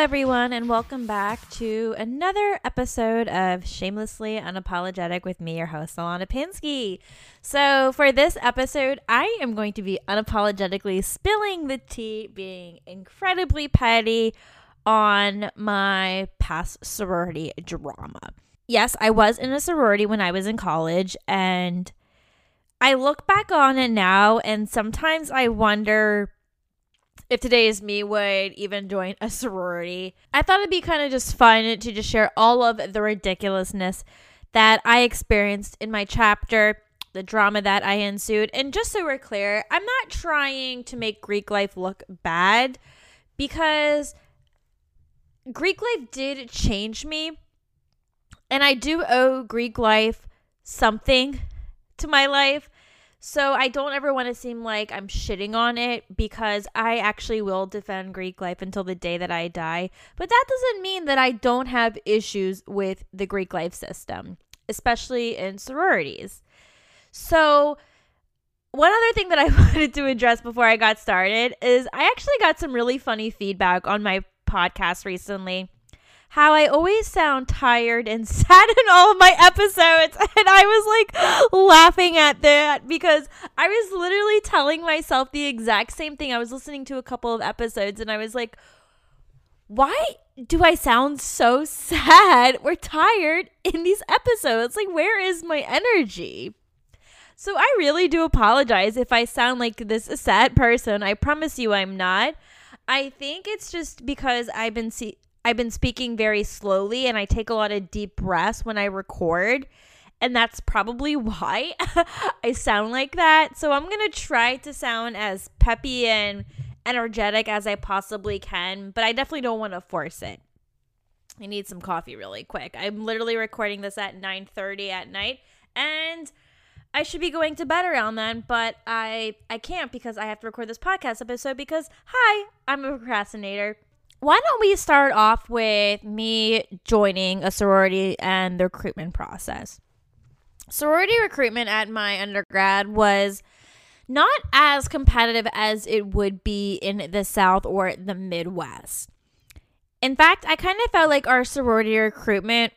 everyone, and welcome back to another episode of Shamelessly Unapologetic with me, your host, Ilana Pinsky. So, for this episode, I am going to be unapologetically spilling the tea, being incredibly petty on my past sorority drama. Yes, I was in a sorority when I was in college, and I look back on it now, and sometimes I wonder if today's me would even join a sorority. I thought it'd be kind of just fun to just share all of the ridiculousness that I experienced in my chapter, the drama that I ensued. And just so we're clear, I'm not trying to make Greek life look bad because Greek life did change me. And I do owe Greek life something to my life. So I don't ever want to seem like I'm shitting on it because I actually will defend Greek life until the day that I die. But that doesn't mean that I don't have issues with the Greek life system, especially in sororities. So one other thing that I wanted to address before I got started is I actually got some really funny feedback on my podcast recently how I always sound tired and sad in all of my episodes. And I was like laughing at that because I was literally telling myself the exact same thing. I was listening to a couple of episodes and I was like, why do I sound so sad or tired in these episodes? Like, where is my energy? So I really do apologize if I sound like this sad person. I promise you I'm not. I think it's just because I've been see- I've been speaking very slowly and I take a lot of deep breaths when I record. And that's probably why I sound like that. So I'm going to try to sound as peppy and energetic as I possibly can, but I definitely don't want to force it. I need some coffee really quick. I'm literally recording this at 9:30 at night and I should be going to bed around then, but I I can't because I have to record this podcast episode because hi, I'm a procrastinator why don't we start off with me joining a sorority and the recruitment process? Sorority recruitment at my undergrad was not as competitive as it would be in the South or the Midwest. In fact, I kind of felt like our sorority recruitment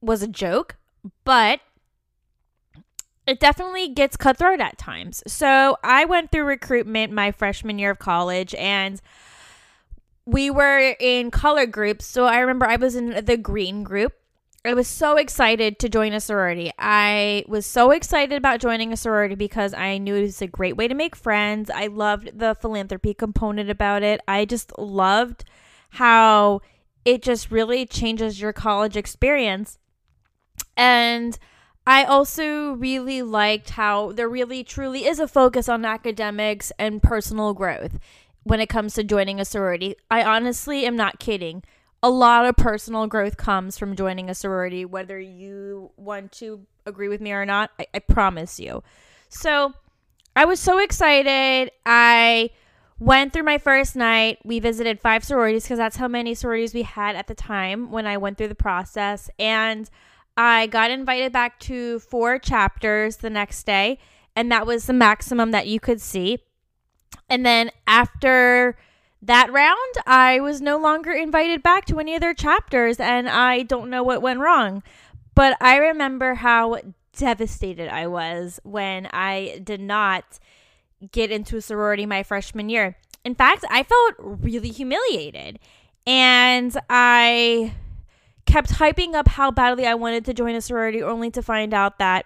was a joke, but it definitely gets cutthroat at times. So I went through recruitment my freshman year of college and we were in color groups. So I remember I was in the green group. I was so excited to join a sorority. I was so excited about joining a sorority because I knew it was a great way to make friends. I loved the philanthropy component about it. I just loved how it just really changes your college experience. And I also really liked how there really truly is a focus on academics and personal growth when it comes to joining a sorority. I honestly am not kidding. A lot of personal growth comes from joining a sorority, whether you want to agree with me or not. I, I promise you. So I was so excited. I went through my first night. We visited five sororities because that's how many sororities we had at the time when I went through the process. And I got invited back to four chapters the next day. And that was the maximum that you could see. And then after that round, I was no longer invited back to any of their chapters, and I don't know what went wrong. But I remember how devastated I was when I did not get into a sorority my freshman year. In fact, I felt really humiliated. And I kept hyping up how badly I wanted to join a sorority only to find out that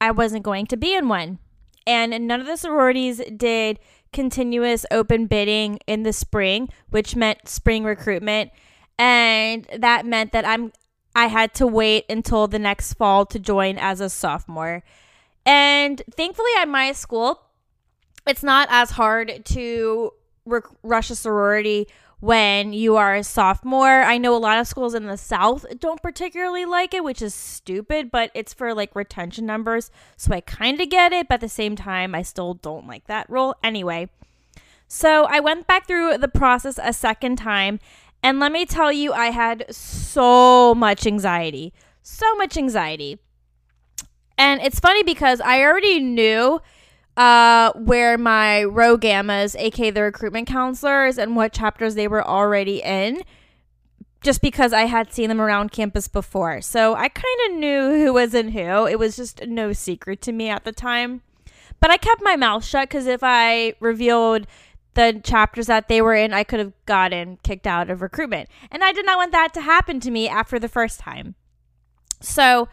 I wasn't going to be in one. And none of the sororities did continuous open bidding in the spring, which meant spring recruitment. And that meant that I'm I had to wait until the next fall to join as a sophomore. And thankfully at my school, it's not as hard to rec- rush a sorority when you are a sophomore. I know a lot of schools in the South don't particularly like it, which is stupid, but it's for like retention numbers. So I kind of get it, but at the same time, I still don't like that rule. Anyway, so I went back through the process a second time, and let me tell you, I had so much anxiety. So much anxiety. And it's funny because I already knew uh, where my Rho Gammas, aka the recruitment counselors, and what chapters they were already in, just because I had seen them around campus before. So I kind of knew who was in who. It was just no secret to me at the time. But I kept my mouth shut because if I revealed the chapters that they were in, I could have gotten kicked out of recruitment. And I did not want that to happen to me after the first time. So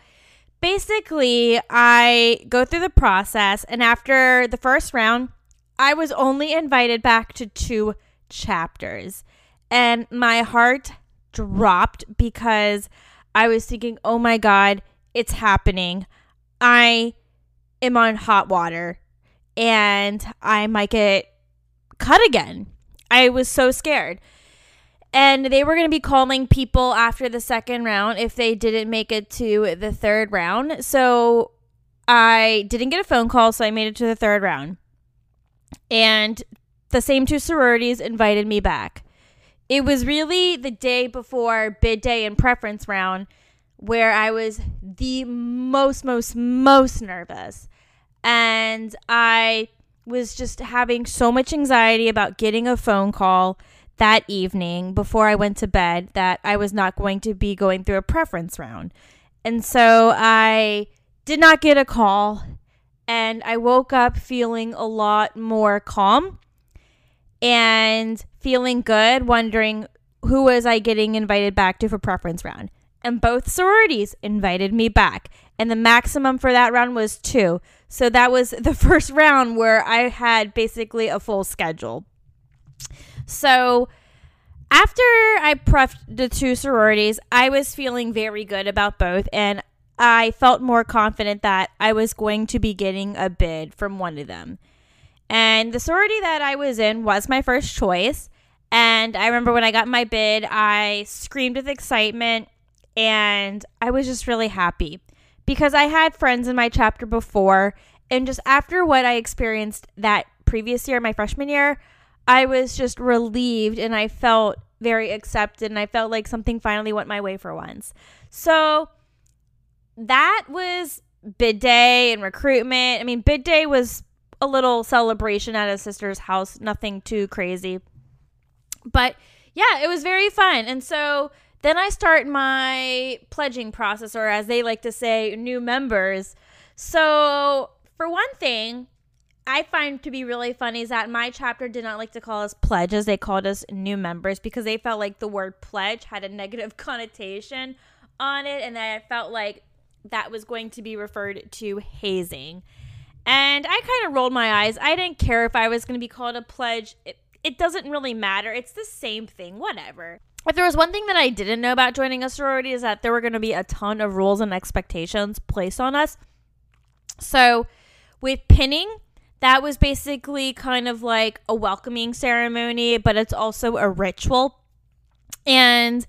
basically, I go through the process, and after the first round, I was only invited back to two chapters. And my heart dropped because I was thinking, oh my God, it's happening. I am on hot water and I might get cut again. I was so scared. And they were going to be calling people after the second round if they didn't make it to the third round. So I didn't get a phone call, so I made it to the third round. And the same two sororities invited me back. It was really the day before bid day and preference round where I was the most, most, most nervous. And I was just having so much anxiety about getting a phone call that evening before I went to bed that I was not going to be going through a preference round. And so I did not get a call and I woke up feeling a lot more calm and feeling good, wondering who was I getting invited back to for preference round. And both sororities invited me back. And the maximum for that round was two. So that was the first round where I had basically a full schedule. So after I prepped the two sororities, I was feeling very good about both. And I felt more confident that I was going to be getting a bid from one of them. And the sorority that I was in was my first choice. And I remember when I got my bid, I screamed with excitement and I was just really happy because I had friends in my chapter before. And just after what I experienced that previous year, my freshman year, I was just relieved and I felt very accepted and I felt like something finally went my way for once. So that was bid day and recruitment. I mean, bid day was a little celebration at a sister's house, nothing too crazy. But yeah, it was very fun. And so then I start my pledging process, or as they like to say, new members. So, for one thing, I find to be really funny is that my chapter did not like to call us pledges. They called us new members because they felt like the word pledge had a negative connotation on it, and that I felt like that was going to be referred to hazing. And I kind of rolled my eyes. I didn't care if I was going to be called a pledge. It, it doesn't really matter. It's the same thing, whatever. If there was one thing that I didn't know about joining a sorority is that there were going to be a ton of rules and expectations placed on us. So, with pinning, that was basically kind of like a welcoming ceremony, but it's also a ritual. And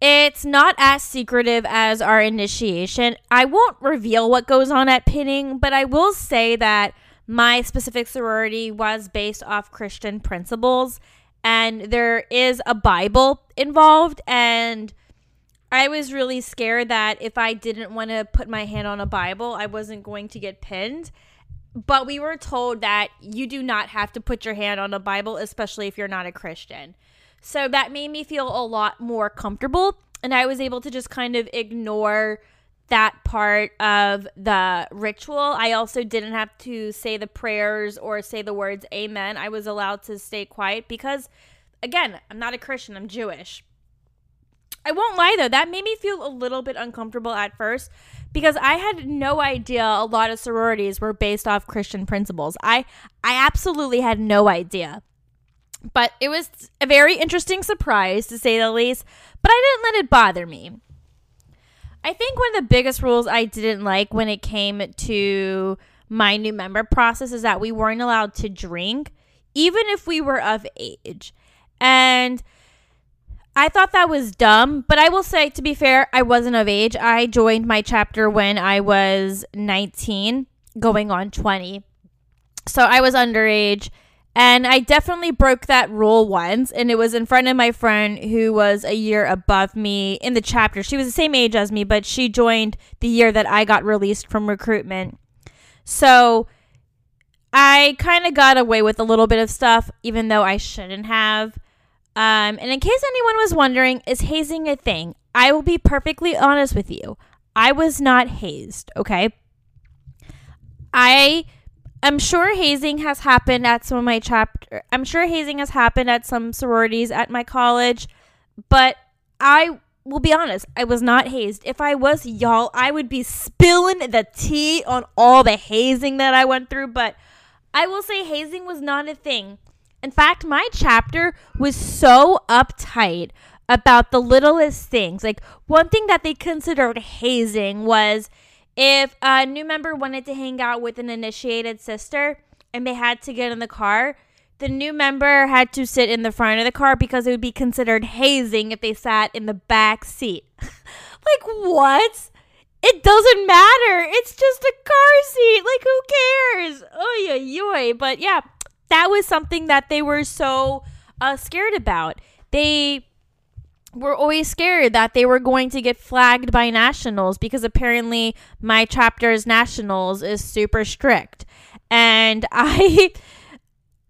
it's not as secretive as our initiation. I won't reveal what goes on at pinning, but I will say that my specific sorority was based off Christian principles and there is a Bible involved and I was really scared that if I didn't want to put my hand on a Bible, I wasn't going to get pinned. But we were told that you do not have to put your hand on a Bible, especially if you're not a Christian. So that made me feel a lot more comfortable. And I was able to just kind of ignore that part of the ritual. I also didn't have to say the prayers or say the words amen. I was allowed to stay quiet because, again, I'm not a Christian, I'm Jewish. I won't lie though, that made me feel a little bit uncomfortable at first because I had no idea a lot of sororities were based off Christian principles. I I absolutely had no idea. But it was a very interesting surprise to say the least, but I didn't let it bother me. I think one of the biggest rules I didn't like when it came to my new member process is that we weren't allowed to drink, even if we were of age. And I thought that was dumb, but I will say, to be fair, I wasn't of age. I joined my chapter when I was 19, going on 20. So I was underage. And I definitely broke that rule once, and it was in front of my friend who was a year above me in the chapter. She was the same age as me, but she joined the year that I got released from recruitment. So I kind of got away with a little bit of stuff, even though I shouldn't have. Um, and in case anyone was wondering, is hazing a thing? I will be perfectly honest with you. I was not hazed, okay? I am sure hazing has happened at some of my chapter. I'm sure hazing has happened at some sororities at my college, but I will be honest, I was not hazed. If I was, y'all, I would be spilling the tea on all the hazing that I went through, but I will say hazing was not a thing. In fact, my chapter was so uptight about the littlest things. Like, one thing that they considered hazing was if a new member wanted to hang out with an initiated sister and they had to get in the car, the new member had to sit in the front of the car because it would be considered hazing if they sat in the back seat. like, what? It doesn't matter. It's just a car seat. Like, who cares? Oh, yeah, yoy. But yeah, that was something that they were so uh, scared about. They were always scared that they were going to get flagged by nationals because apparently my chapter's nationals is super strict. And I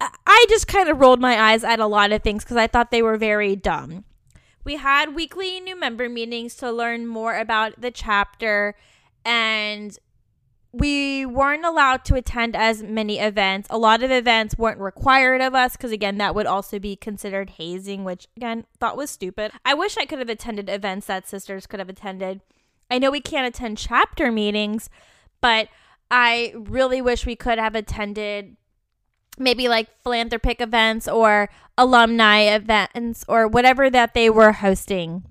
I just kind of rolled my eyes at a lot of things because I thought they were very dumb. We had weekly new member meetings to learn more about the chapter and we weren't allowed to attend as many events. A lot of events weren't required of us because, again, that would also be considered hazing, which, again, thought was stupid. I wish I could have attended events that sisters could have attended. I know we can't attend chapter meetings, but I really wish we could have attended maybe like philanthropic events or alumni events or whatever that they were hosting.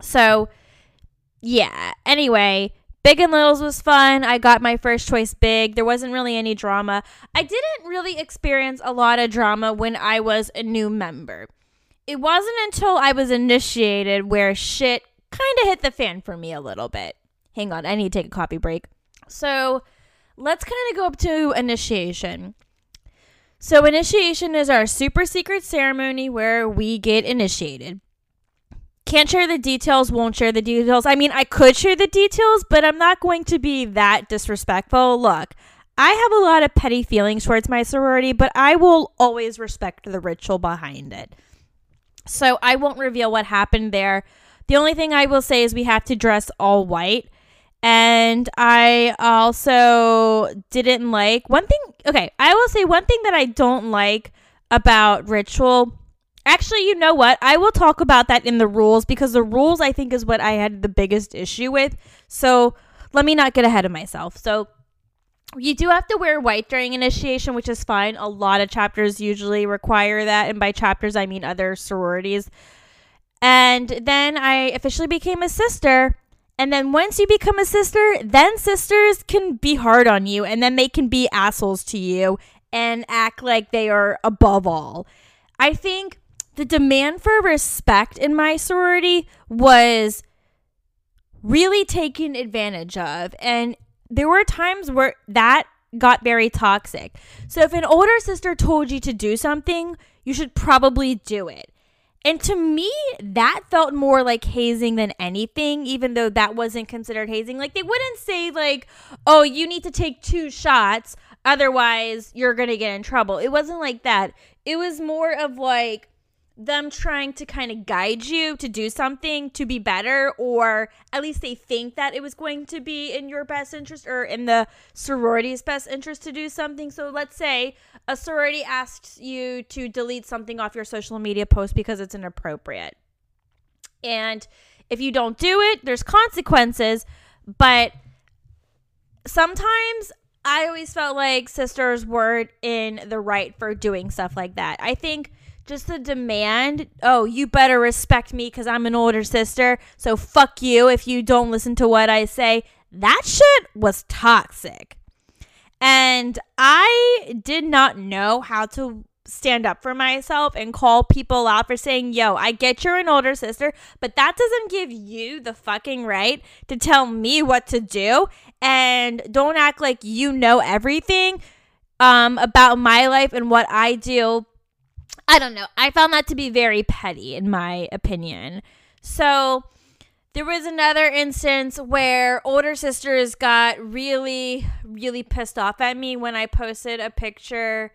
So, yeah. Anyway, Big and Littles was fun. I got my first choice big. There wasn't really any drama. I didn't really experience a lot of drama when I was a new member. It wasn't until I was initiated where shit kind of hit the fan for me a little bit. Hang on, I need to take a coffee break. So, let's kind of go up to initiation. So, initiation is our super secret ceremony where we get initiated. Can't share the details, won't share the details. I mean, I could share the details, but I'm not going to be that disrespectful. Look, I have a lot of petty feelings towards my sorority, but I will always respect the ritual behind it. So I won't reveal what happened there. The only thing I will say is we have to dress all white. And I also didn't like one thing. Okay, I will say one thing that I don't like about ritual Actually, you know what? I will talk about that in the rules because the rules I think is what I had the biggest issue with. So let me not get ahead of myself. So you do have to wear white during initiation, which is fine. A lot of chapters usually require that. And by chapters, I mean other sororities. And then I officially became a sister. And then once you become a sister, then sisters can be hard on you. And then they can be assholes to you and act like they are above all. I think the demand for respect in my sorority was really taken advantage of. And there were times where that got very toxic. So if an older sister told you to do something, you should probably do it. And to me, that felt more like hazing than anything, even though that wasn't considered hazing. Like, they wouldn't say, like, oh, you need to take two shots, otherwise, you're going to get in trouble. It wasn't like that. It was more of like, them trying to kind of guide you to do something to be better, or at least they think that it was going to be in your best interest or in the sorority's best interest to do something. So let's say a sorority asks you to delete something off your social media post because it's inappropriate. And if you don't do it, there's consequences, but sometimes I always felt like sisters weren't in the right for doing stuff like that. I think just the demand. Oh you better respect me because i'm an older sister. So fuck you if you don't listen to what i say. That shit was toxic. And i did not know how to stand up for myself and call people out for saying yo i get you're an older sister but that doesn't give you the fucking right to tell me what to do. And don't act like you know everything um, about my life and what i do I don't know. I found that to be very petty, in my opinion. So there was another instance where older sisters got really, really pissed off at me when I posted a picture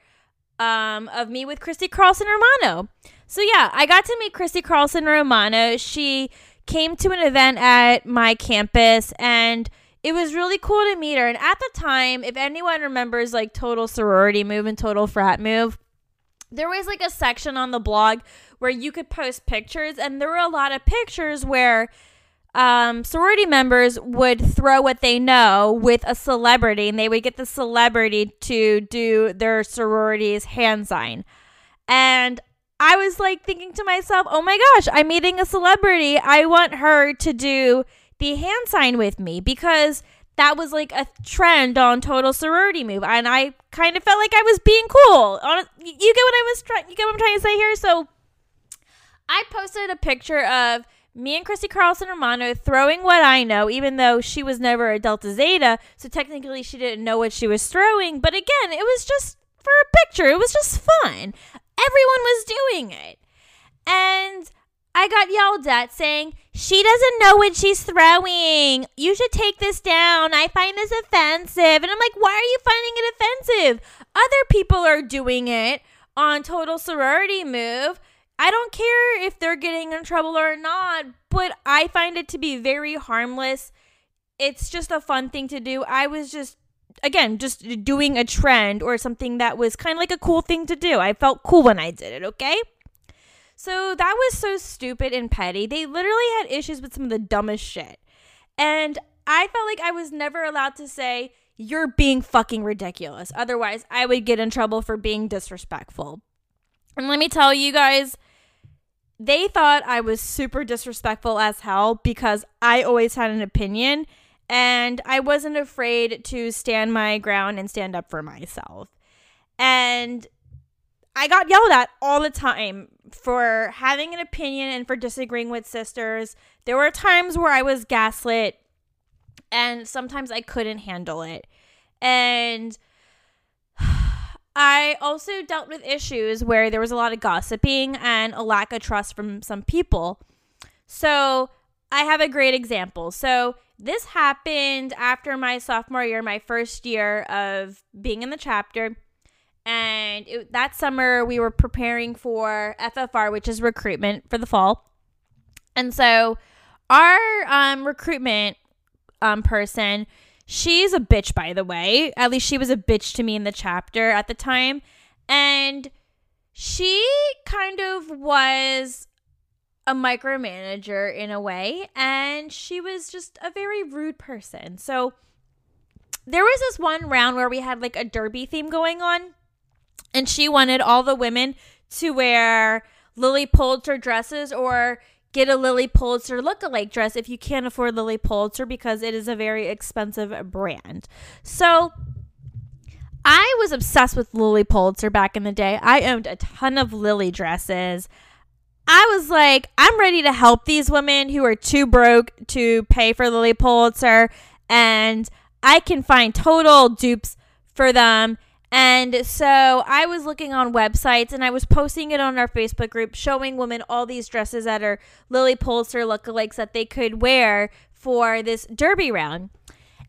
um, of me with Christy Carlson Romano. So, yeah, I got to meet Christy Carlson Romano. She came to an event at my campus and it was really cool to meet her. And at the time, if anyone remembers like Total Sorority Move and Total Frat Move, there was like a section on the blog where you could post pictures, and there were a lot of pictures where um, sorority members would throw what they know with a celebrity, and they would get the celebrity to do their sorority's hand sign. And I was like thinking to myself, oh my gosh, I'm meeting a celebrity. I want her to do the hand sign with me because that was like a trend on Total Sorority Move, and I kind of felt like I was being cool. You get what I was trying? You get what I'm trying to say here? So I posted a picture of me and Christy Carlson Romano throwing what I know, even though she was never a Delta Zeta, so technically she didn't know what she was throwing. But again, it was just for a picture. It was just fun. Everyone was doing it. And I got yelled at saying, She doesn't know what she's throwing. You should take this down. I find this offensive. And I'm like, Why are you finding it offensive? Other people are doing it on Total Sorority Move. I don't care if they're getting in trouble or not, but I find it to be very harmless. It's just a fun thing to do. I was just again, just doing a trend or something that was kind of like a cool thing to do. I felt cool when I did it, okay? So that was so stupid and petty. They literally had issues with some of the dumbest shit. And I felt like I was never allowed to say, you're being fucking ridiculous. Otherwise, I would get in trouble for being disrespectful. And let me tell you guys, they thought I was super disrespectful as hell because I always had an opinion and I wasn't afraid to stand my ground and stand up for myself. And I got yelled at all the time for having an opinion and for disagreeing with sisters. There were times where I was gaslit and sometimes I couldn't handle it. And I also dealt with issues where there was a lot of gossiping and a lack of trust from some people. So I have a great example. So this happened after my sophomore year, my first year of being in the chapter and it, that summer we were preparing for FFR, which is recruitment for the fall. And so our um, recruitment um, person, she's a bitch, by the way. At least she was a bitch to me in the chapter at the time. And she kind of was a micromanager in a way. And she was just a very rude person. So there was this one round where we had like a derby theme going on and she wanted all the women to wear Lilly Pulitzer dresses or get a Lilly Pulitzer look-alike dress if you can't afford Lilly Pulitzer because it is a very expensive brand. So I was obsessed with Lilly Pulitzer back in the day. I owned a ton of Lilly dresses. I was like, I'm ready to help these women who are too broke to pay for Lilly Pulitzer, and I can find total dupes for them and so I was looking on websites and I was posting it on our Facebook group, showing women all these dresses that are Lilly Pulitzer lookalikes that they could wear for this derby round.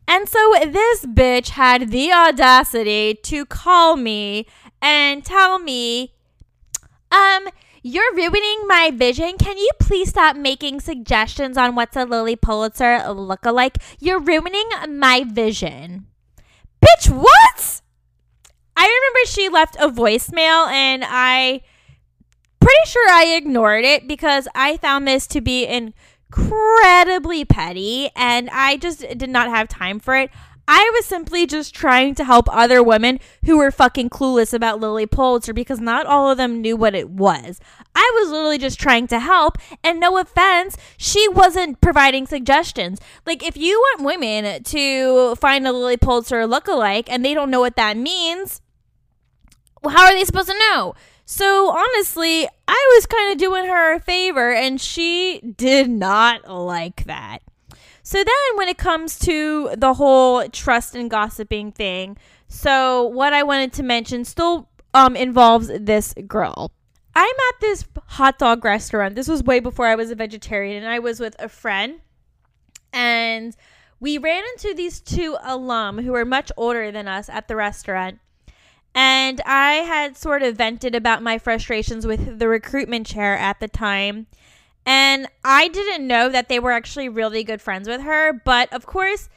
And so this bitch had the audacity to call me and tell me, um, you're ruining my vision. Can you please stop making suggestions on what's a Lilly Pulitzer lookalike? You're ruining my vision. Bitch, what? I remember she left a voicemail and I pretty sure I ignored it because I found this to be incredibly petty and I just did not have time for it. I was simply just trying to help other women who were fucking clueless about Lilly Pulitzer because not all of them knew what it was. I was literally just trying to help, and no offense, she wasn't providing suggestions. Like, if you want women to find a Lilly Pulitzer lookalike and they don't know what that means, how are they supposed to know? So honestly, I was kind of doing her a favor and she did not like that. So then when it comes to the whole trust and gossiping thing, so what I wanted to mention still um involves this girl. I'm at this hot dog restaurant. This was way before I was a vegetarian and I was with a friend And we ran into these two alum who were much older than us at the restaurant. And I had sort of vented about my frustrations with the recruitment chair at the time. And I didn't know that they were actually really good friends with her. But of course,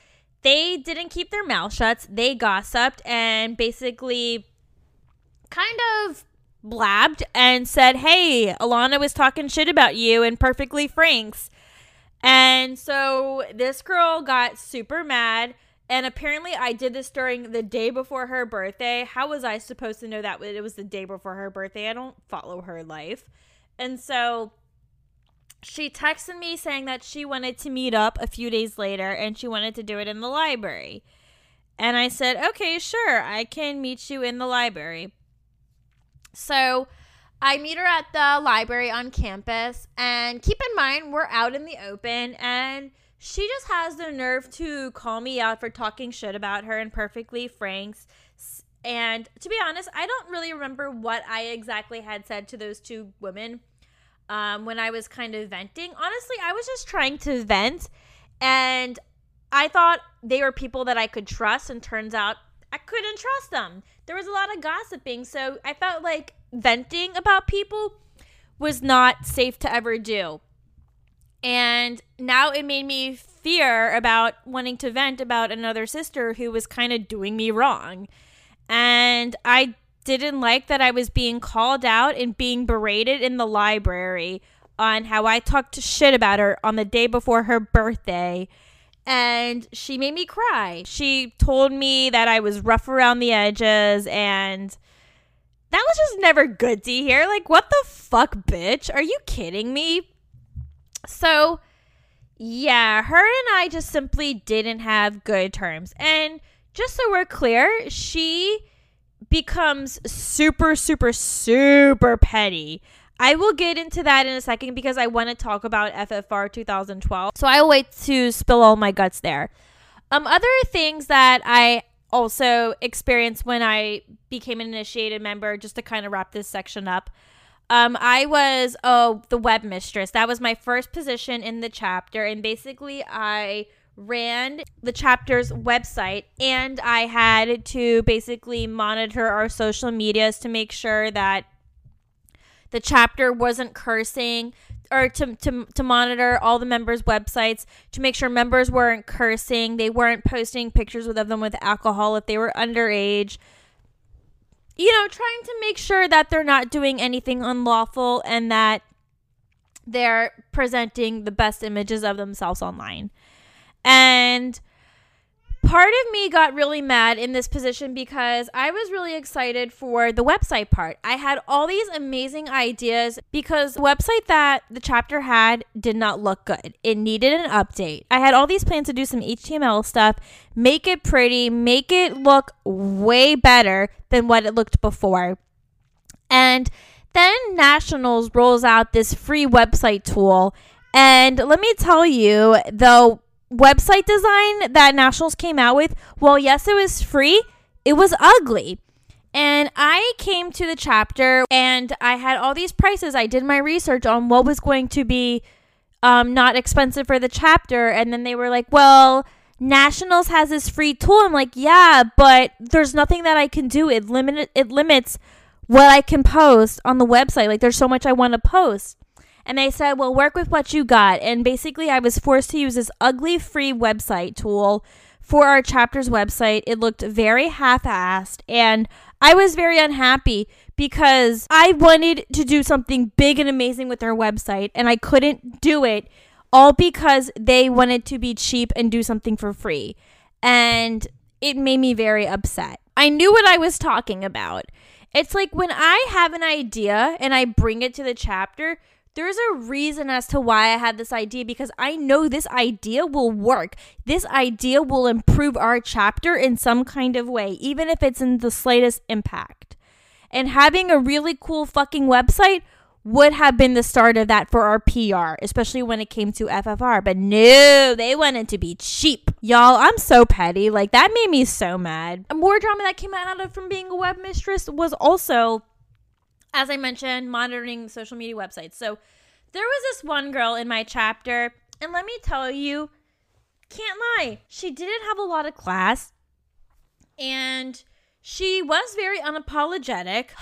they didn't keep their mouth shut. They gossiped and basically kind of blabbed and said, Hey, Ilana was talking shit about you and Perfectly Frank's. And so this girl got super mad. And apparently, I did this during the day before her birthday. How was I supposed to know that it was the day before her birthday? I don't follow her life. And so she texted me saying that she wanted to meet up a few days later and she wanted to do it in the library. And I said, okay, sure, I can meet you in the library. So I meet her at the library on campus. And keep in mind, we're out in the open. And she just has the nerve to call me out for talking shit about her and Perfectly Frank's. And to be honest, I don't really remember what I exactly had said to those two women um, when I was kind of venting. Honestly, I was just trying to vent. And I thought they were people that I could trust. And turns out I couldn't trust them. There was a lot of gossiping. So I felt like venting about people was not safe to ever do. And now it made me fear about wanting to vent about another sister who was kind of doing me wrong. And I didn't like that I was being called out and being berated in the library on how I talked shit about her on the day before her birthday. And she made me cry. She told me that I was rough around the edges and that was just never good to hear. Like, what the fuck, bitch? Are you kidding me? So, yeah, her and I just simply didn't have good terms. And just so we're clear, she becomes super, super, super petty. I will get into that in a second because I want to talk about FFR 2012. So I'll wait to spill all my guts there. Um, other things that I also experienced when I became an initiated member, just to kind of wrap this section up. Um, I was oh the web mistress. That was my first position in the chapter, and basically I ran the chapter's website and I had to basically monitor our social medias to make sure that the chapter wasn't cursing or to, to, to monitor all the members' websites to make sure members weren't cursing, they weren't posting pictures of them with alcohol if they were underage. You know, trying to make sure that they're not doing anything unlawful and that they're presenting the best images of themselves online. And part of me got really mad in this position because I was really excited for the website part. I had all these amazing ideas because the website that the chapter had did not look good. It needed an update. I had all these plans to do some HTML stuff, make it pretty, make it look way better than what it looked before. And then Nationals rolls out this free website tool. And let me tell you, though website design that Nationals came out with, well, yes, it was free, it was ugly. And I came to the chapter and I had all these prices. I did my research on what was going to be um, not expensive for the chapter. And then they were like, well, Nationals has this free tool. I'm like, yeah, but there's nothing that I can do. It limit it limits what I can post on the website. Like there's so much I want to post. And they said, well, work with what you got. And basically, I was forced to use this ugly free website tool for our chapter's website. It looked very half assed. And I was very unhappy because I wanted to do something big and amazing with their website. And I couldn't do it all because they wanted to be cheap and do something for free. And it made me very upset. I knew what I was talking about. It's like when I have an idea and I bring it to the chapter, there's a reason as to why I had this idea because I know this idea will work. This idea will improve our chapter in some kind of way, even if it's in the slightest impact. And having a really cool fucking website would have been the start of that for our PR, especially when it came to FFR. But no, they wanted to be cheap. Y'all, I'm so petty. Like, that made me so mad. More drama that came out of from being a web mistress was also as I mentioned, monitoring social media websites. So there was this one girl in my chapter, and let me tell you, can't lie, she didn't have a lot of class. And she was very unapologetic.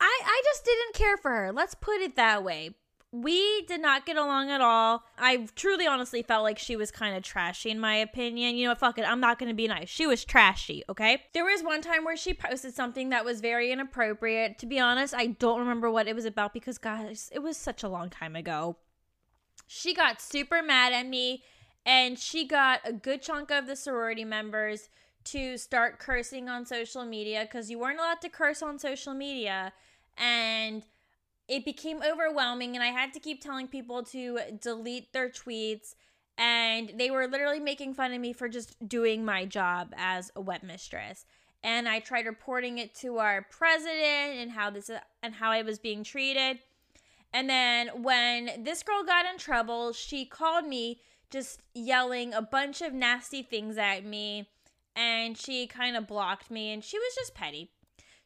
I, I just didn't care for her. Let's put it that way. We did not get along at all. I truly, honestly felt like she was kind of trashy, in my opinion. You know, what? fuck it. I'm not to be nice. She was trashy, okay? There was one time where she posted something that was very inappropriate. To be honest, I don't remember what it was about because, guys, it was such a long time ago. She got super mad at me, and she got a good chunk of the sorority members to start cursing on social media because you weren't allowed to curse on social media. And it became overwhelming and I had to keep telling people to delete their tweets and they were literally making fun of me for just doing my job as a web mistress. And I tried reporting it to our president and how this and how I was being treated. And then when this girl got in trouble, she called me just yelling a bunch of nasty things at me and she kind of blocked me and she was just petty.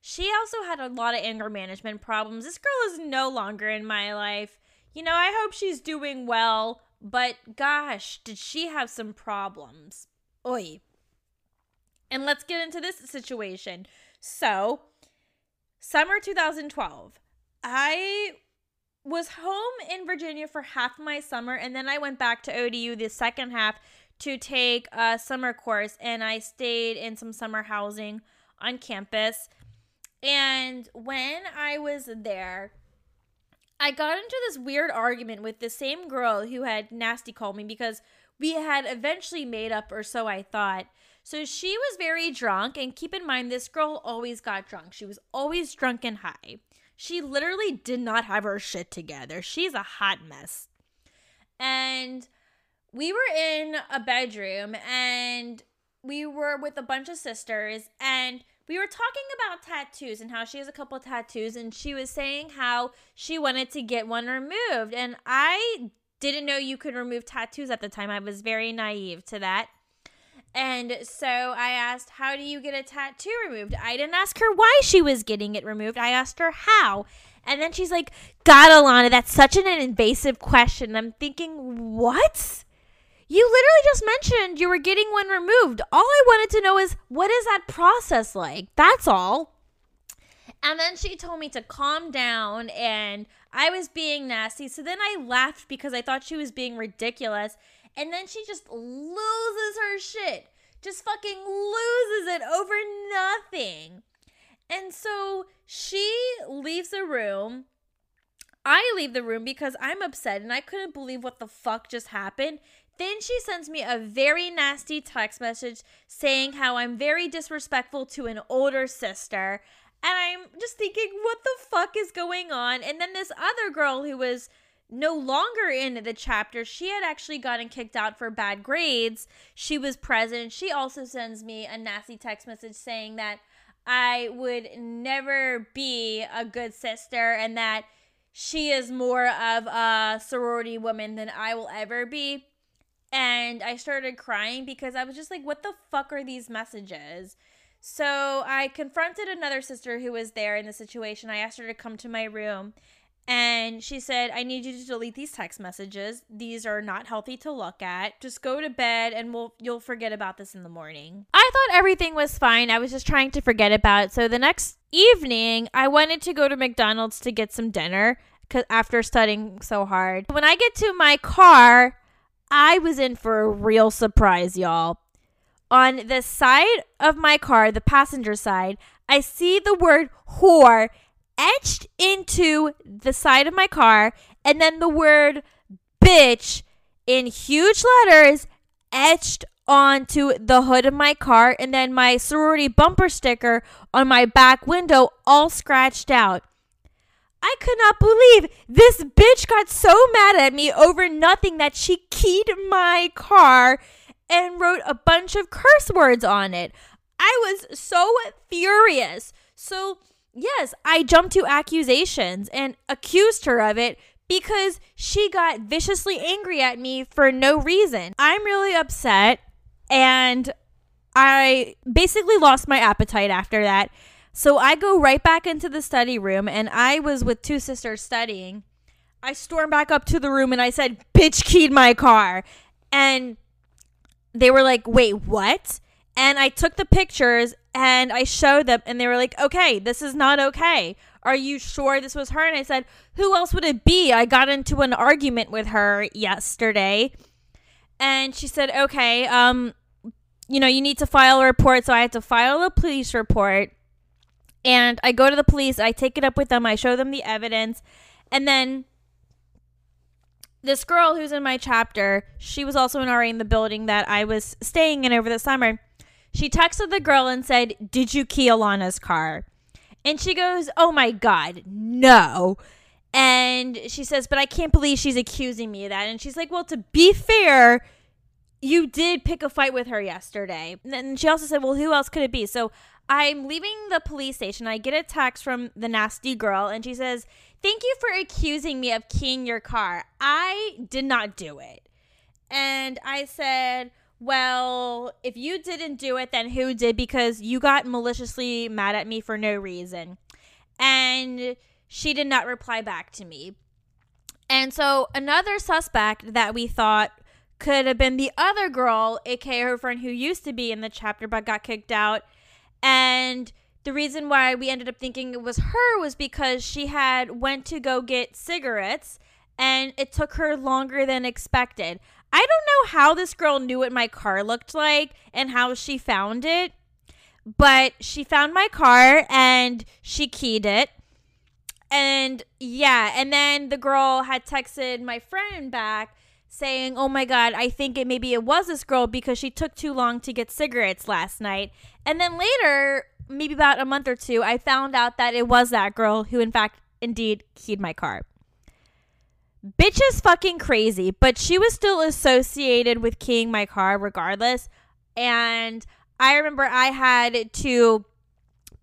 She also had a lot of anger management problems. This girl is no longer in my life. You know, I hope she's doing well, but gosh, did she have some problems? Oi. And let's get into this situation. So, summer 2012, I was home in Virginia for half my summer, and then I went back to ODU the second half to take a summer course, and I stayed in some summer housing on campus. And when I was there, I got into this weird argument with the same girl who had nasty called me because we had eventually made up, or so I thought. So she was very drunk, and keep in mind, this girl always got drunk. She was always drunk and high. She literally did not have her shit together. She's a hot mess. And we were in a bedroom, and we were with a bunch of sisters, and we were talking about tattoos and how she has a couple tattoos and she was saying how she wanted to get one removed and I didn't know you could remove tattoos at the time. I was very naive to that. And so I asked, How do you get a tattoo removed? I didn't ask her why she was getting it removed. I asked her how. And then she's like, God, Ilana, that's such an invasive question. I'm thinking, What? You literally just mentioned you were getting one removed. All I wanted to know is what is that process like? That's all. And then she told me to calm down and I was being nasty. So then I laughed because I thought she was being ridiculous. And then she just loses her shit. Just fucking loses it over nothing. And so she leaves the room. I leave the room because I'm upset and I couldn't believe what the fuck just happened. Then she sends me a very nasty text message saying how I'm very disrespectful to an older sister. And I'm just thinking, what the fuck is going on? And then this other girl who was no longer in the chapter, she had actually gotten kicked out for bad grades. She was present. She also sends me a nasty text message saying that I would never be a good sister and that she is more of a sorority woman than I will ever be and I started crying because I was just like, what the fuck are these messages? So I confronted another sister who was there in the situation. I asked her to come to my room and she said, I need you to delete these text messages. These are not healthy to look at. Just go to bed and we'll you'll forget about this in the morning. I thought everything was fine. I was just trying to forget about it. So the next evening, I wanted to go to McDonald's to get some dinner after studying so hard. When I get to my car, I was in for a real surprise, y'all. On the side of my car, the passenger side, I see the word whore etched into the side of my car, and then the word bitch in huge letters etched onto the hood of my car, and then my sorority bumper sticker on my back window all scratched out. I could not believe this bitch got so mad at me over nothing that she keyed my car and wrote a bunch of curse words on it. I was so furious. So, yes, I jumped to accusations and accused her of it because she got viciously angry at me for no reason. I'm really upset and I basically lost my appetite after that. So I go right back into the study room, and I was with two sisters studying. I stormed back up to the room and I said, Bitch keyed my car. And they were like, wait, what? And I took the pictures and I showed them, and they were like, okay, this is not okay. Are you sure this was her? And I said, who else would it be? I got into an argument with her yesterday. And she said, okay, um, you know, you need to file a report. So I had to file a police report. And I go to the police, I take it up with them, I show them the evidence. And then this girl who's in my chapter, she was also an RA in the building that I was staying in over the summer. She texted the girl and said, Did you key Ilana's car? And she goes, Oh my God, no. And she says, But I can't believe she's accusing me of that. And she's like, Well, to be fair, you did pick a fight with her yesterday. And she also said, Well, who else could it be? So I'm leaving the police station. I get a text from the nasty girl, and she says, Thank you for accusing me of keying your car. I did not do it. And I said, well, if you didn't do it, then who did? Because you got maliciously mad at me for no reason. And she did not reply back to me. And so another suspect that we thought could have been the other girl, aka her friend who used to be in the chapter but got kicked out. And the reason why we ended up thinking it was her was because she had went to go get cigarettes and it took her longer than expected. I don't know how this girl knew what my car looked like and how she found it, but she found my car and she keyed it. And yeah, and then the girl had texted my friend back saying, "Oh my god, I think it maybe it was this girl because she took too long to get cigarettes last night." And then later, maybe about a month or two, I found out that it was that girl who in fact indeed keyed my car. Bitch is fucking crazy, but she was still associated with keying my car regardless. And I remember I had to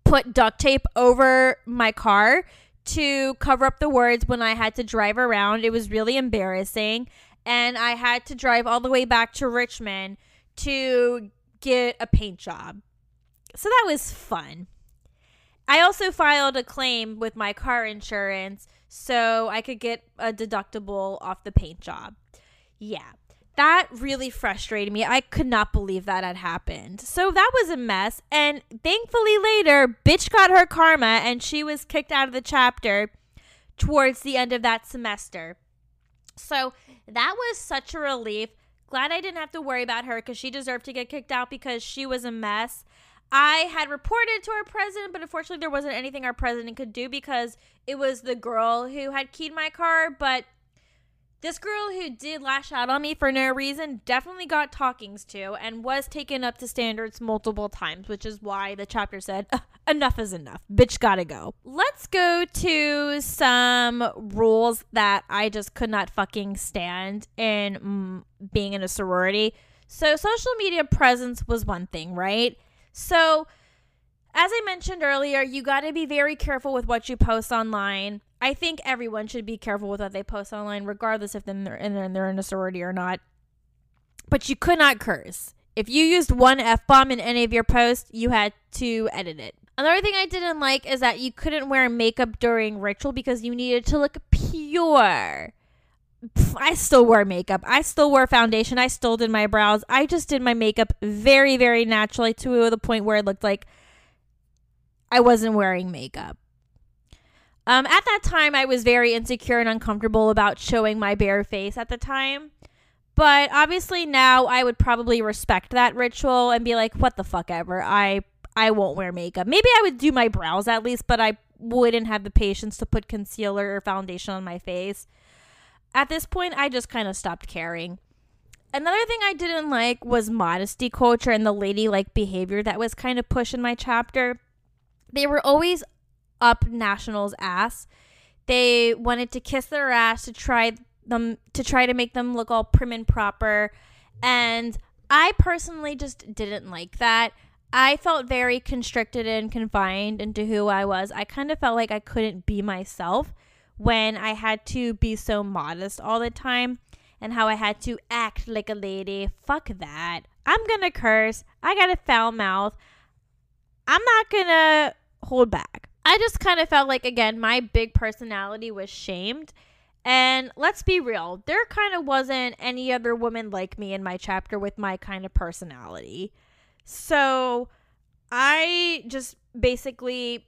put duct tape over my car to cover up the words when I had to drive around. It was really embarrassing. And I had to drive all the way back to Richmond to get a paint job. So that was fun. I also filed a claim with my car insurance so I could get a deductible off the paint job. Yeah. That really frustrated me. I could not believe that had happened. So that was a mess. And thankfully, later, bitch got her karma and she was kicked out of the chapter towards the end of that semester. So that was such a relief. Glad I didn't have to worry about her because she deserved to get kicked out because she was a mess. I had reported to our president, but unfortunately, there wasn't anything our president could do because it was the girl who had keyed my car. But this girl who did lash out on me for no reason definitely got talkings to and was taken up to standards multiple times, which is why the chapter said, enough is enough. Bitch gotta go. Let's go to some rules that I just could not fucking stand in mm, being in a sorority. So, social media presence was one thing, right? So, as I mentioned earlier, you got to be very careful with what you post online. I think everyone should be careful with what they post online, regardless if they're in, they're in a sorority or not. But you could not curse. If you used one F bomb in any of your posts, you had to edit it. Another thing I didn't like is that you couldn't wear makeup during ritual because you needed to look pure. I still wear makeup. I still wear foundation. I still did my brows. I just did my makeup very, very naturally to the point where it looked like I wasn't wearing makeup. Um, at that time, I was very insecure and uncomfortable about showing my bare face at the time. But obviously now I would probably respect that ritual and be like, what the fuck ever. I I won't wear makeup. Maybe I would do my brows at least, but I wouldn't have the patience to put concealer or foundation on my face. At this point, I just kind of stopped caring. Another thing I didn't like was modesty culture and the ladylike behavior that was kind of pushed in my chapter. They were always up National's ass. They wanted to kiss their ass to try them to try to make them look all prim and proper. And I personally just didn't like that. I felt very constricted and confined into who I was. I kind of felt like I couldn't be myself when I had to be so modest all the time and how I had to act like a lady. Fuck that. I'm gonna curse. I got a foul mouth. I'm not gonna hold back. I just kind of felt like, again, my big personality was shamed. And let's be real, there kind of wasn't any other woman like me in my chapter with my kind of personality. So I just basically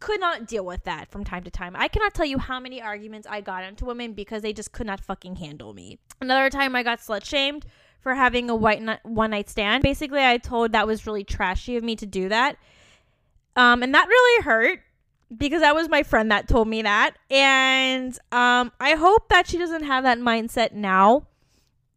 could not deal with that from time to time. I cannot tell you how many arguments I got into women because they just could not fucking handle me. Another time I got slut shamed for having a white one night stand. Basically, I told that was really trashy of me to do that. Um, and that really hurt because that was my friend that told me that. And um, I hope that she doesn't have that mindset now.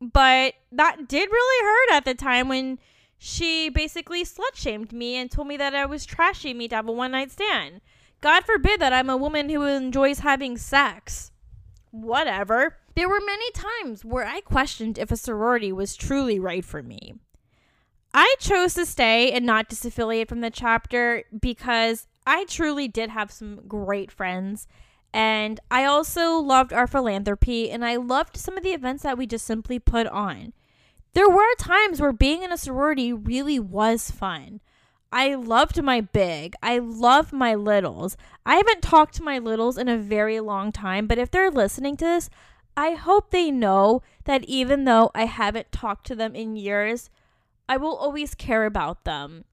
But that did really hurt at the time when she basically slut shamed me and told me that I was trashy me to have a one night stand. God forbid that I'm a woman who enjoys having sex. Whatever. There were many times where I questioned if a sorority was truly right for me. I chose to stay and not disaffiliate from the chapter because I truly did have some great friends. And I also loved our philanthropy and I loved some of the events that we just simply put on. There were times where being in a sorority really was fun. I loved my big. I love my littles. I haven't talked to my littles in a very long time, but if they're listening to this, I hope they know that even though I haven't talked to them in years, I will always care about them.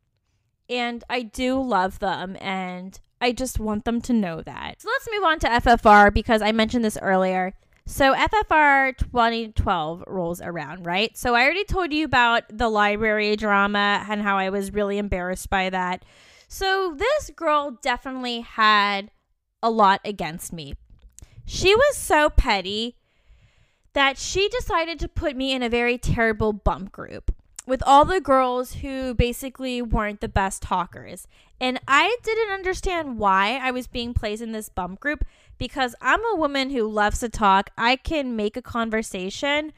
And I do love them and I just want them to know that. So let's move on to FFR because I mentioned this earlier. So FFR 2012 rolls around, right? So I already told you about the library drama and how I was really embarrassed by that. So this girl definitely had a lot against me. She was so petty that she decided to put me in a very terrible bump group with all the girls who basically weren't the best talkers. And I didn't understand why I was being placed in this bump group because I'm a woman who loves to talk. I can make a conversation.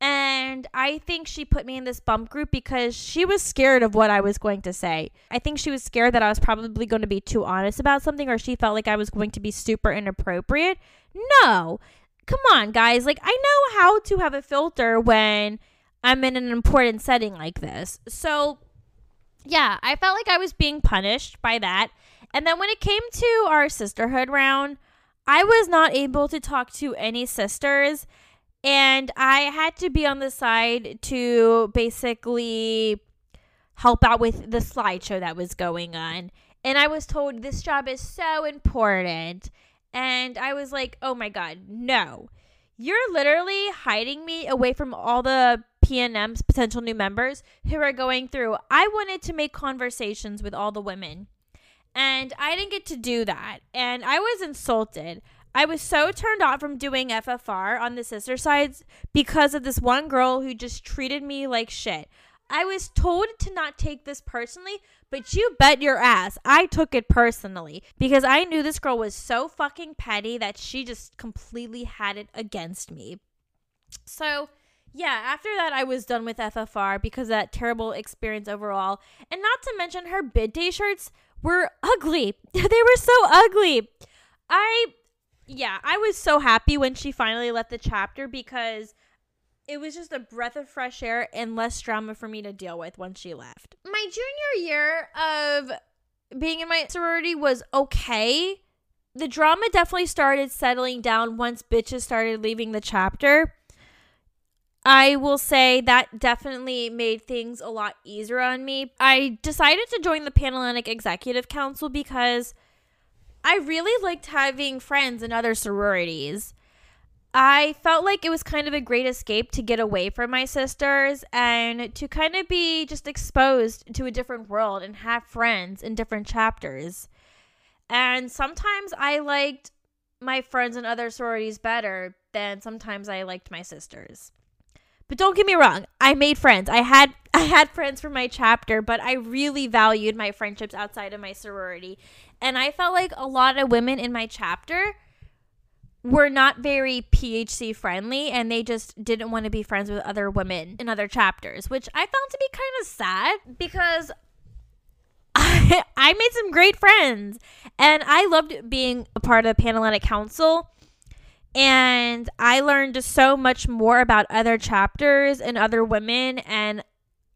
And I think she put me in this bump group because she was scared of what I was going to say. I think she was scared that I was probably going to be too honest about something or she felt like I was going to be super inappropriate. No. Come on, guys. Like, I know how to have a filter when I'm in an important setting like this. So, yeah, I felt like I was being punished by that. And then when it came to our sisterhood round, I was not able to talk to any sisters. And I had to be on the side to basically help out with the slideshow that was going on. And I was told this job is so important. And I was like, oh my God, no. You're literally hiding me away from all the PNM's potential new members who are going through. I wanted to make conversations with all the women, and I didn't get to do that. And I was insulted. I was so turned off from doing FFR on the sister sides because of this one girl who just treated me like shit. I was told to not take this personally, but you bet your ass I took it personally because I knew this girl was so fucking petty that she just completely had it against me. So, yeah, after that, I was done with FFR because that terrible experience overall. And not to mention, her bid day shirts were ugly. they were so ugly. I, yeah, I was so happy when she finally left the chapter because it was just a breath of fresh air and less drama for me to deal with once she left. My junior year of being in my sorority was okay. The drama definitely started settling down once bitches started leaving the chapter. I will say that definitely made things a lot easier on me. I decided to join the Panhellenic Executive Council because I really liked having friends in other sororities. I felt like it was kind of a great escape to get away from my sisters and to kind of be just exposed to a different world and have friends in different chapters. And sometimes I liked my friends in other sororities better than sometimes I liked my sisters. But don't get me wrong, I made friends. I had I had friends from my chapter, but I really valued my friendships outside of my sorority. And I felt like a lot of women in my chapter were not very PHC friendly and they just didn't want to be friends with other women in other chapters, which I found to be kind of sad because I, I made some great friends and I loved being a part of Panhellenic Council and I learned so much more about other chapters and other women, and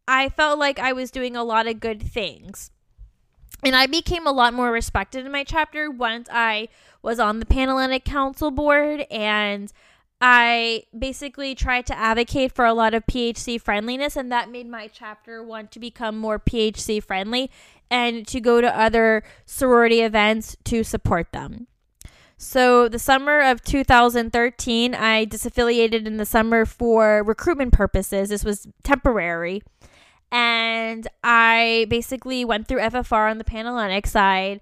I felt like I was doing a lot of good things. And I became a lot more respected in my chapter once I was on the Panhellenic Council board and I basically tried to advocate for a lot of PHC friendliness, and that made my chapter want to become more PHC friendly and to go to other sorority events to support them. So, the summer of 2013, I disaffiliated in the summer for recruitment purposes. This was temporary. And I basically went through FFR on the Panhellenic side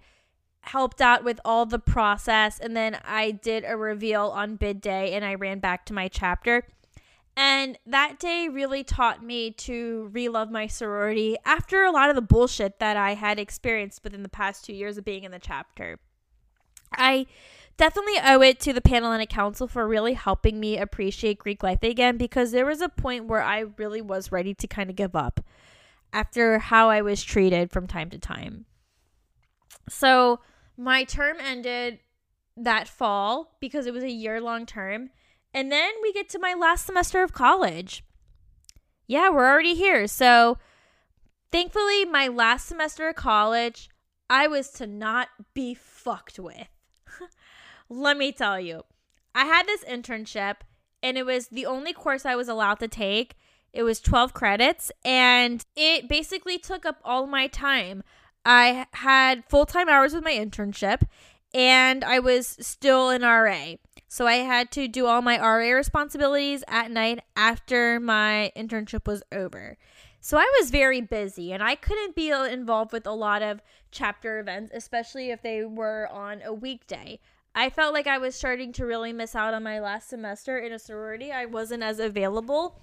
helped out with all the process and then I did a reveal on bid day and I ran back to my chapter. And that day really taught me to relove my sorority after a lot of the bullshit that I had experienced within the past two years of being in the chapter. I definitely owe it to the Panhellenic Council for really helping me appreciate Greek life again because there was a point where I really was ready to kind of give up after how I was treated from time to time. So my term ended that fall because it was a year long term. And then we get to my last semester of college. Yeah, we're already here. So thankfully, my last semester of college, I was to not be fucked with. Let me tell you, I had this internship and it was the only course I was allowed to take. It was 12 credits and it basically took up all my time. I had full time hours with my internship and I was still an RA. So I had to do all my RA responsibilities at night after my internship was over. So I was very busy and I couldn't be involved with a lot of chapter events, especially if they were on a weekday. I felt like I was starting to really miss out on my last semester in a sorority. I wasn't as available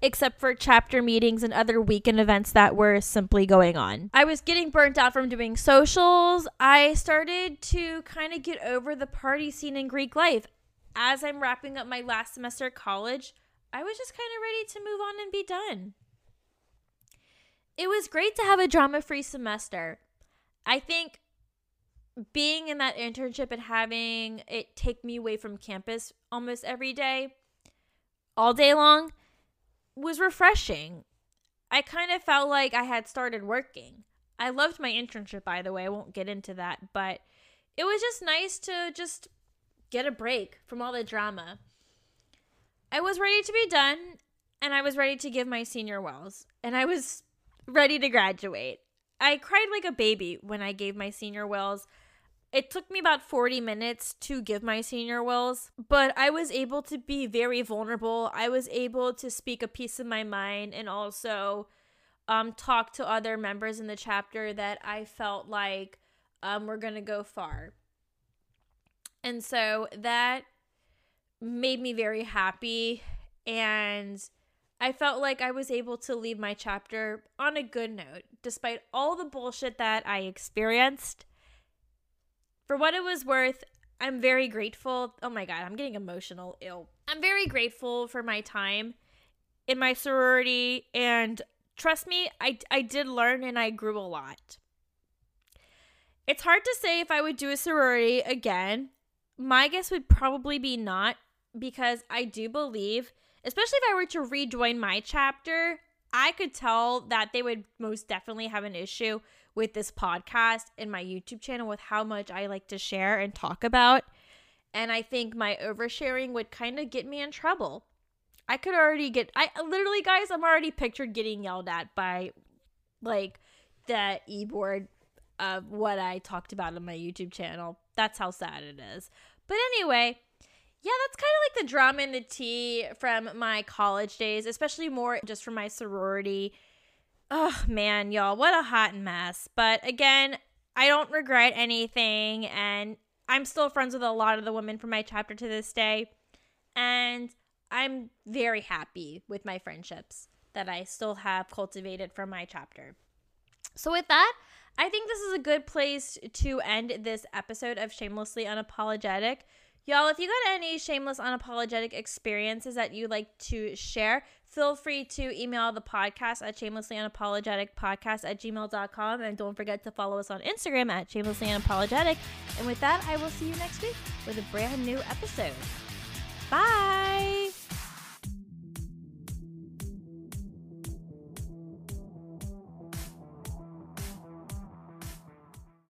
except for chapter meetings and other weekend events that were simply going on. I was getting burnt out from doing socials. I started to kind of get over the party scene in Greek life. As I'm wrapping up my last semester at college, I was just kind of ready to move on and be done. It was great to have a drama free semester. I think being in that internship and having it take me away from campus almost every day, all day long, was refreshing. I kind of felt like I had started working. I loved my internship, by the way. I won't get into that, but it was just nice to just get a break from all the drama. I was ready to be done, and I was ready to give my senior wills, and I was ready to graduate. I cried like a baby when I gave my senior wills. It took me about 40 minutes to give my senior wills, but I was able to be very vulnerable. I was able to speak a piece of my mind and also um, talk to other members in the chapter that I felt like um, were going to go far. And so that made me very happy. And I felt like I was able to leave my chapter on a good note, despite all the bullshit that I experienced for what it was worth, I'm very grateful. Oh my God, I'm getting emotional. Ill. I'm very grateful for my time in my sorority. And trust me, I, I did learn and I grew a lot. It's hard to say if I would do a sorority again. My guess would probably be not because I do believe, especially if I were to rejoin my chapter, I could tell that they would most definitely have an issue with this podcast and my YouTube channel with how much I like to share and talk about. And I think my oversharing would kind of get me in trouble. I could already get I literally guys, I'm already pictured getting yelled at by like the e-board of what I talked about on my YouTube channel. That's how sad it is. But anyway, yeah, that's kind of like the drama and the tea from my college days, especially more just from my sorority Oh man, y'all, what a hot mess. But again, I don't regret anything and I'm still friends with a lot of the women from my chapter to this day. And I'm very happy with my friendships that I still have cultivated from my chapter. So with that, I think this is a good place to end this episode of Shamelessly Unapologetic. Y'all, if you got any shameless, unapologetic experiences that you'd like to share, feel free to email the podcast at shamelessly unapologetic podcast at gmail.com. And don't forget to follow us on Instagram at shamelessly unapologetic. And with that, I will see you next week with a brand new episode. Bye.